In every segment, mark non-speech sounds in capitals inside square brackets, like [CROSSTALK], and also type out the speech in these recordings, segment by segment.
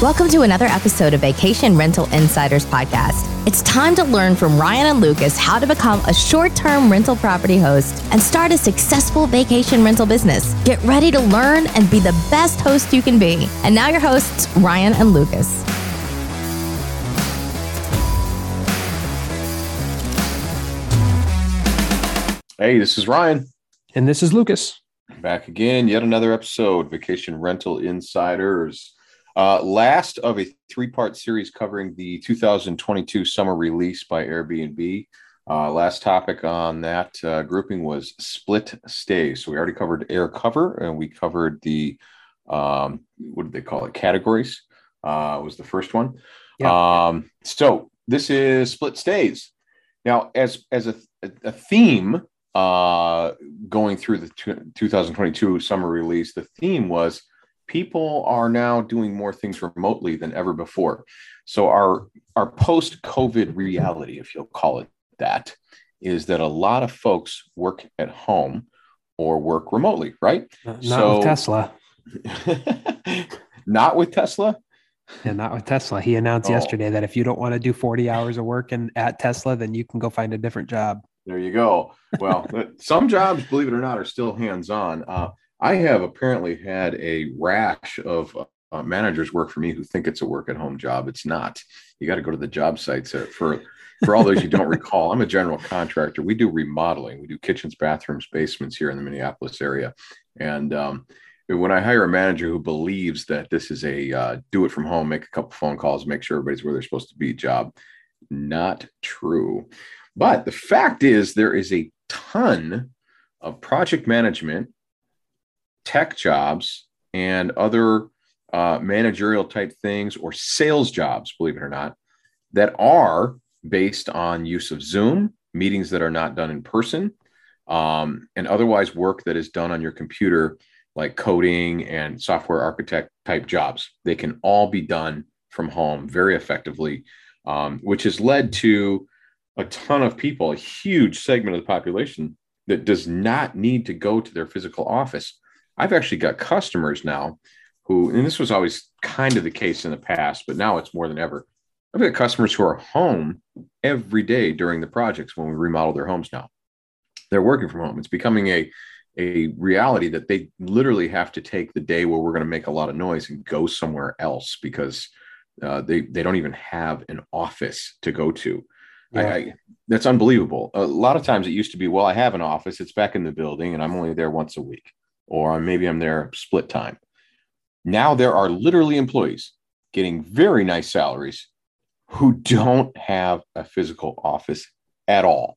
Welcome to another episode of Vacation Rental Insiders Podcast. It's time to learn from Ryan and Lucas how to become a short term rental property host and start a successful vacation rental business. Get ready to learn and be the best host you can be. And now, your hosts, Ryan and Lucas. Hey, this is Ryan. And this is Lucas. Back again, yet another episode, Vacation Rental Insiders. Uh, last of a three part series covering the 2022 summer release by Airbnb. Uh, last topic on that uh, grouping was split stays. So we already covered AirCover and we covered the, um, what did they call it? Categories uh, was the first one. Yeah. Um, so this is split stays. Now, as, as a, a theme uh, going through the 2022 summer release, the theme was people are now doing more things remotely than ever before. So our our post COVID reality, if you'll call it that, is that a lot of folks work at home or work remotely, right? Not so, with Tesla. [LAUGHS] not with Tesla. Yeah, not with Tesla. He announced oh. yesterday that if you don't want to do 40 hours of work and at Tesla, then you can go find a different job. There you go. Well, [LAUGHS] some jobs, believe it or not, are still hands on. Uh, I have apparently had a rash of uh, managers work for me who think it's a work at home job. It's not. You got to go to the job sites uh, for for all those you don't recall. I'm a general contractor. We do remodeling. We do kitchens, bathrooms, basements here in the Minneapolis area. And um, when I hire a manager who believes that this is a uh, do it from home, make a couple phone calls, make sure everybody's where they're supposed to be job, not true. But the fact is, there is a ton of project management tech jobs and other uh, managerial type things or sales jobs, believe it or not, that are based on use of Zoom, meetings that are not done in person, um, and otherwise work that is done on your computer, like coding and software architect type jobs. They can all be done from home very effectively, um, which has led to a ton of people, a huge segment of the population that does not need to go to their physical office I've actually got customers now who, and this was always kind of the case in the past, but now it's more than ever. I've got customers who are home every day during the projects when we remodel their homes now. They're working from home. It's becoming a a reality that they literally have to take the day where we're going to make a lot of noise and go somewhere else because uh, they they don't even have an office to go to. Yeah. I, I, that's unbelievable. A lot of times it used to be, well, I have an office. It's back in the building, and I'm only there once a week or maybe I'm there split time. Now there are literally employees getting very nice salaries who don't have a physical office at all.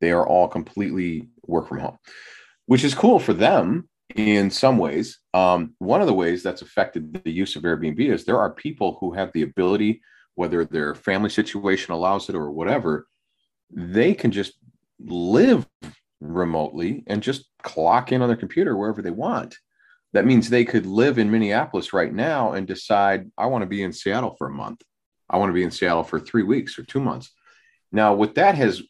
They are all completely work from home, which is cool for them in some ways. Um, one of the ways that's affected the use of Airbnb is there are people who have the ability, whether their family situation allows it or whatever, they can just live remotely and just clock in on their computer wherever they want. That means they could live in Minneapolis right now and decide, I want to be in Seattle for a month. I want to be in Seattle for three weeks or two months. Now, what that has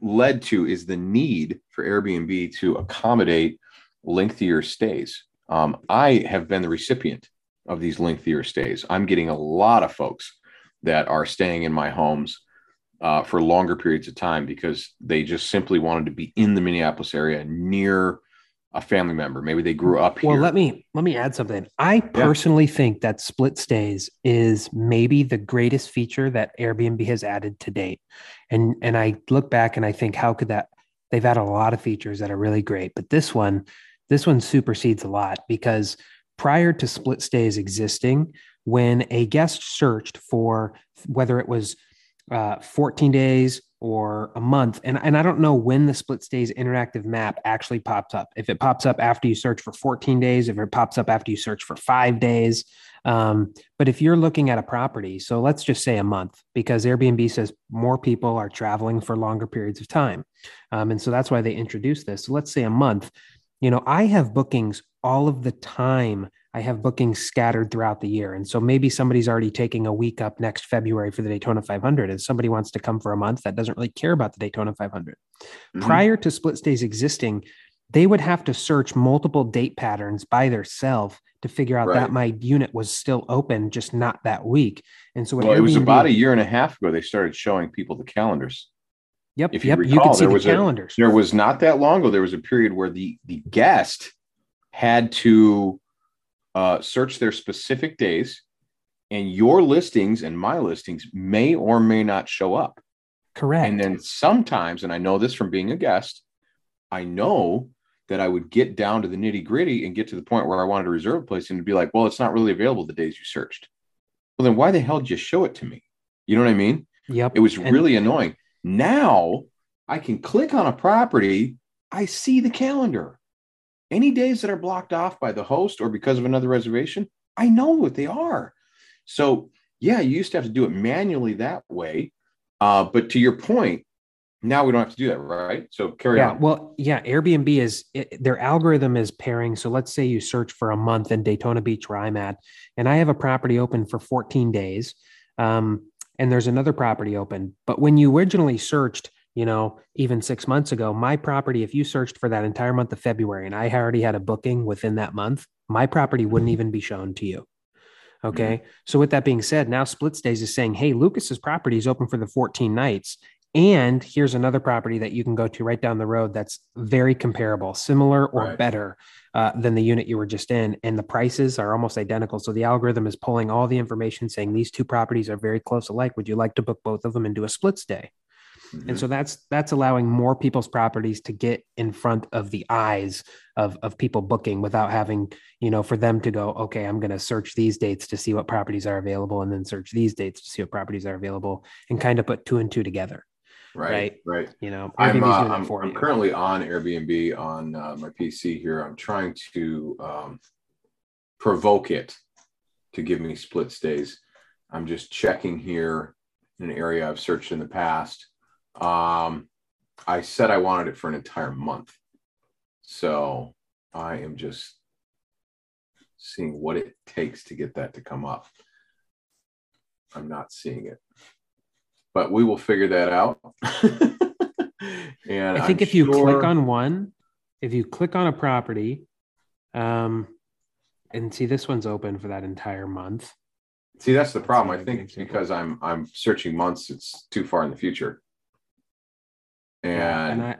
led to is the need for Airbnb to accommodate lengthier stays. Um, I have been the recipient of these lengthier stays. I'm getting a lot of folks that are staying in my homes uh, for longer periods of time because they just simply wanted to be in the Minneapolis area near a family member. Maybe they grew up here. Well, let me let me add something. I personally yeah. think that split stays is maybe the greatest feature that Airbnb has added to date. And and I look back and I think how could that they've had a lot of features that are really great, but this one this one supersedes a lot because prior to split stays existing, when a guest searched for whether it was uh, 14 days or a month. And, and I don't know when the split stays interactive map actually pops up. If it pops up after you search for 14 days, if it pops up after you search for five days. Um, but if you're looking at a property, so let's just say a month, because Airbnb says more people are traveling for longer periods of time. Um, and so that's why they introduced this. So let's say a month. You know, I have bookings all of the time I have bookings scattered throughout the year. And so maybe somebody's already taking a week up next February for the Daytona 500, and somebody wants to come for a month that doesn't really care about the Daytona 500. Mm-hmm. Prior to split stays existing, they would have to search multiple date patterns by themselves to figure out Right. that my unit was still open, just not that week. And so Well, it was about a year and a half ago they started showing people the calendars. Yep, if you yep. you recall, can see there the was a- calendars. There was not that long ago. There was a period where the the guest had to uh, search their specific days, and your listings and my listings may or may not show up. Correct. And then sometimes, and I know this from being a guest, I know that I would get down to the nitty gritty and get to the point where I wanted to reserve a place and it'd be like, well, it's not really available the days you searched. Well, then why the hell did you show it to me? You know what I mean? yep. It was And- really annoying. Now I can click on a property, I see the calendar. Any days that are blocked off by the host or because of another reservation, I know what they are. So, yeah, you used to have to do it manually that way. Uh, but to your point, now we don't have to do that, right? So carry yeah. on. Well, yeah. Airbnb is it, their algorithm is pairing. So let's say you search for a month in Daytona Beach, where I'm at, and I have a property open for 14 days, um, and there's another property open. But when you originally searched, you know, even six months ago, my property, if you searched for that entire month of February, and I already had a booking within that month, my property wouldn't even be shown to you. Okay. So with that being said, now Split Stays is saying, hey, Lucas's property is open for the 14 nights. And here's another property that you can go to right down the road that's very comparable, similar or Right. better uh, than the unit you were just in. And the prices are almost identical. So the algorithm is pulling all the information saying these two properties are very close alike. Would you like to book both of them and do a split stay? Mhm. And so that's that's allowing more people's properties to get in front of the eyes of of people booking without having, you know, for them to go, okay, I'm going to search these dates to see what properties are available and then search these dates to see what properties are available and kind of put two and two together. right, right. right. You know, I'm, uh, I'm, I'm currently on Airbnb on uh, my PC here. I'm trying to um, provoke it to give me split stays. I'm just checking here in an area I've searched in the past. Um, I said I wanted it for an entire month. So I am just seeing what it takes to get that to come up. I'm not seeing it, but we will figure that out. [LAUGHS] and I think I'm if you click on one, if you click on a property, um, and see this one's open for that entire month. see that's the problem. I if I can think because I'm I'm searching months, it's too far in the future, and, I,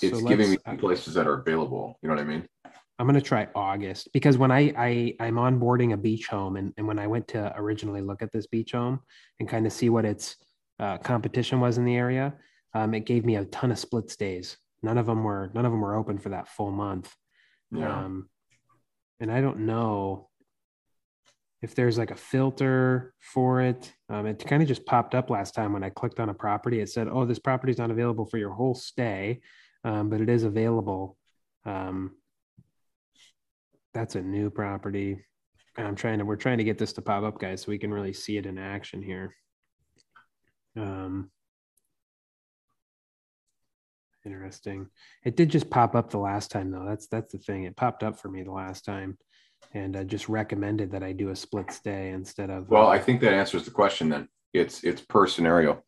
it's so giving me places that are available. You know what I mean? I'm gonna try August because when I I I'm onboarding a beach home and, and when I went to originally look at this beach home and kind of see what its uh, competition was in the area, um, it gave me a ton of split stays. None of them were none of them were open for that full month. Yeah. Um, and I don't know if there's like a filter for it. Um, it kind of just popped up last time when I clicked on a property. It said, "Oh, this property is not available for your whole stay, um, but it is available." Um, that's a new property. I'm trying to. We're trying to get this to pop up, guys, so we can really see it in action here. Um, interesting. It did just pop up the last time, though. That's that's the thing. It popped up for me the last time, and uh, just recommended that I do a split stay instead of. Well, uh, I think that answers the question. Then it's it's per scenario.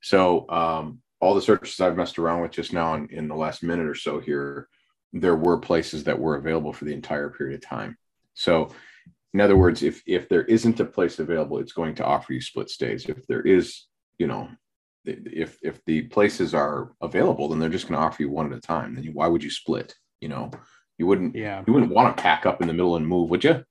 So um, all the searches I've messed around with just now in, in the last minute or so here, there were places that were available for the entire period of time. So in other words, if if there isn't a place available, it's going to offer you split stays. If there is, you know, if if the places are available, then they're just going to offer you one at a time. Then you, why would you split? You know, you wouldn't yeah. you wouldn't want to pack up in the middle and move, would you?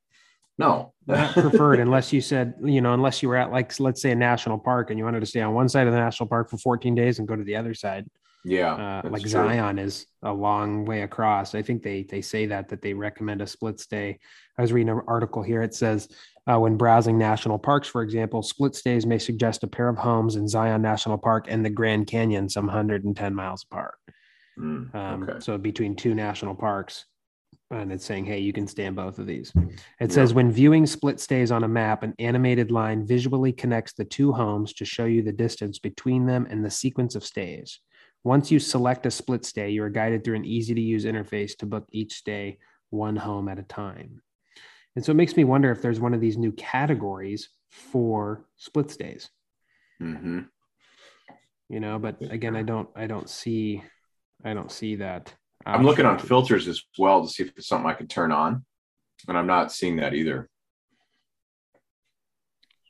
No, not preferred unless you said you know unless you were at like let's say a national park and you wanted to stay on one side of the national park for 14 days and go to the other side yeah, uh, like true. zion is a long way across i think they they say that that they recommend a split stay i was reading an article here it says uh, when browsing national parks for example split stays may suggest a pair of homes in zion national park and the grand canyon some 110 miles apart Mm, um, okay. so between two national parks and it's saying hey you can stay in both of these. It Yeah. says when viewing split stays on a map an animated line visually connects the two homes to show you the distance between them and the sequence of stays. Once you select a split stay you are guided through an easy to use interface to book each stay one home at a time. And so it makes me wonder if there's one of these new categories for split stays. Hmm you know but again i don't i don't see i don't see that I'm looking on filters as well to see if it's something I can turn on. and I'm not seeing that either.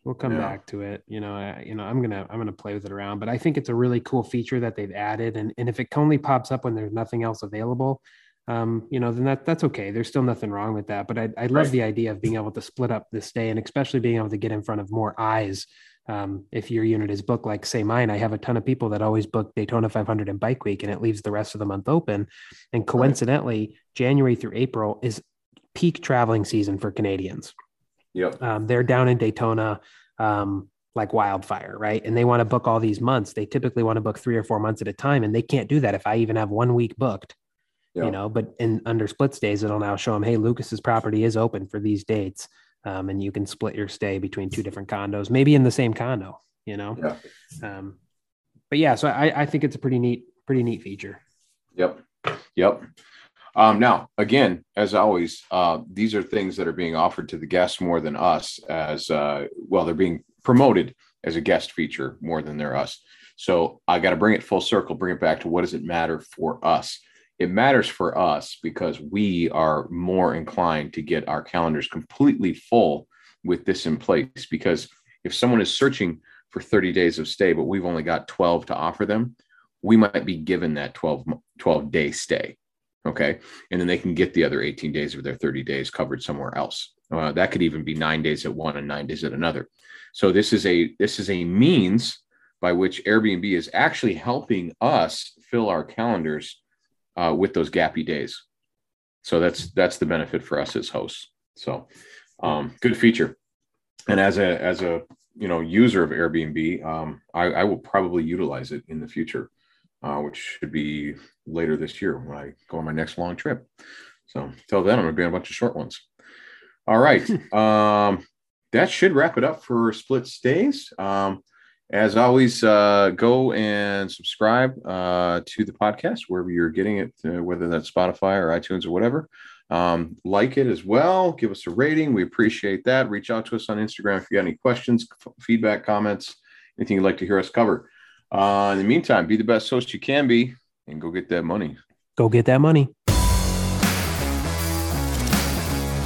We'll come yeah. back to it. You know, I, you know, I'm gonna I'm gonna play with it around, but I think it's a really cool feature that they've added, and and if it only pops up when there's nothing else available, um, you know, then that that's okay. There's still nothing wrong with that. But I I love right. the idea of being able to split up this day, and especially being able to get in front of more eyes. Um, if your unit is booked, like say mine, I have a ton of people that always book Daytona 500 and Bike Week, and it leaves the rest of the month open. And coincidentally, right. January through April is peak traveling season for Canadians. Yep. Um, they're down in Daytona um, like wildfire, right? And they want to book all these months. They typically want to book three or four months at a time, and they can't do that if I even have one week booked. Yep. You know, but in under split stays, it'll now show them, hey, Lucas's property is open for these dates, um, and you can split your stay between two different condos, maybe in the same condo. You know, yeah. Um, but yeah, so I, I think it's a pretty neat, pretty neat feature. Yep. Yep. Um, now, again, as always, uh, these are things that are being offered to the guests more than us, as uh, well, they're being promoted as a guest feature more than they're us. So I got to bring it full circle, bring it back to what does it matter for us? It matters for us because we are more inclined to get our calendars completely full with this in place. Because if someone is searching for 30 days of stay, but we've only got 12 to offer them, we might be given that 12, 12 day stay Okay. And then they can get the other 18 days of their 30 days covered somewhere else. Uh, that could even be nine days at one and nine days at another. So this is a this is a means by which Airbnb is actually helping us fill our calendars uh, with those gappy days. So that's that's the benefit for us as hosts. So um, good feature. And as a as a you know user of Airbnb, um, I, I will probably utilize it in the future uh, which should be later this year when I go on my next long trip. So till then, I'm going to be on a bunch of short ones. All right. [LAUGHS] um, that should wrap it up for Split Stays. Um, as always, uh, go and subscribe uh, to the podcast wherever you're getting it, uh, whether that's Spotify or iTunes or whatever. Um, like it as well. Give us a rating. We appreciate that. Reach out to us on Instagram if you got any questions, f- feedback, comments, anything you'd like to hear us cover. Uh, in the meantime, be the best host you can be and go get that money. Go get that money.